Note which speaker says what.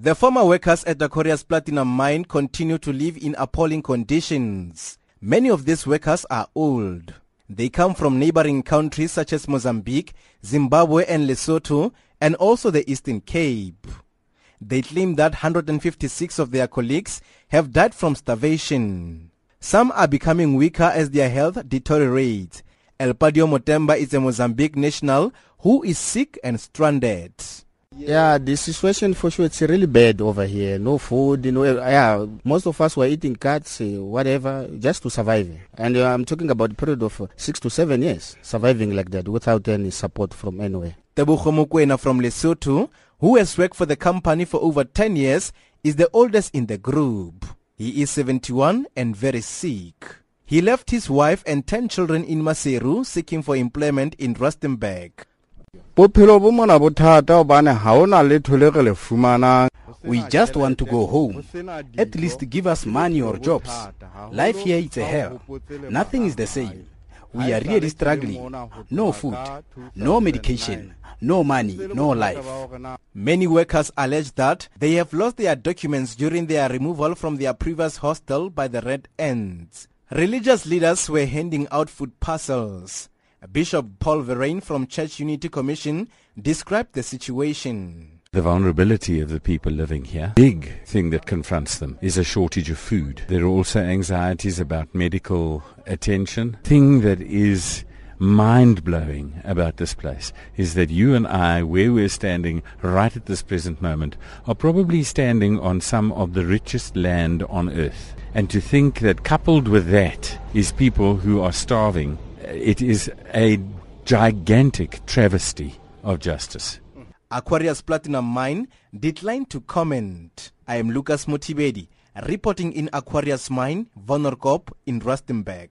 Speaker 1: The former workers at the Aquarius Platinum mine continue to live in appalling conditions. Many of these workers are old. They come from neighboring countries such as Mozambique, Zimbabwe and Lesotho, and also the Eastern Cape. They claim that 156 of their colleagues have died from starvation. Some are becoming weaker as their health deteriorates. Elpadio Motemba is a Mozambique national who is sick and stranded.
Speaker 2: Yeah, the situation for sure it's really bad over here. No food, you know. Yeah, most of us were eating cats, uh, whatever, just to survive. And uh, I'm talking about a period of six to seven years, surviving like that without any support from anywhere.
Speaker 1: Tebucho Mokoena from Lesotho, who has worked for the company for over 10 years, is the oldest in the group. He is 71 and very sick. He left his wife and 10 children in Maseru seeking for employment in Rustenburg.
Speaker 3: Bophelo bo mona bothata le re le fumanang
Speaker 4: We just want to go home. At least give us money or jobs. Life here is a hell. Nothing is the same. We are really struggling. No food, no medication, no money, no life.
Speaker 1: Many workers allege that they have lost their documents during their removal from their previous hostel by the Red Ants. Religious leaders were handing out food parcels. Bishop Paul Verryn from Church Unity Commission described the situation.
Speaker 5: The vulnerability of the people living here. Big thing that confronts them is a shortage of food. There are also anxieties about medical attention. Thing that is mind blowing about this place is that you and I, where we're standing right at this present moment, are probably standing on some of the richest land on earth. And to think that coupled with that is people who are starving, it is a gigantic travesty of justice.
Speaker 1: Aquarius Platinum Mine declined to comment. I am Lucas Motibedi, reporting in Aquarius Mine, Wonderkop in Rustenburg.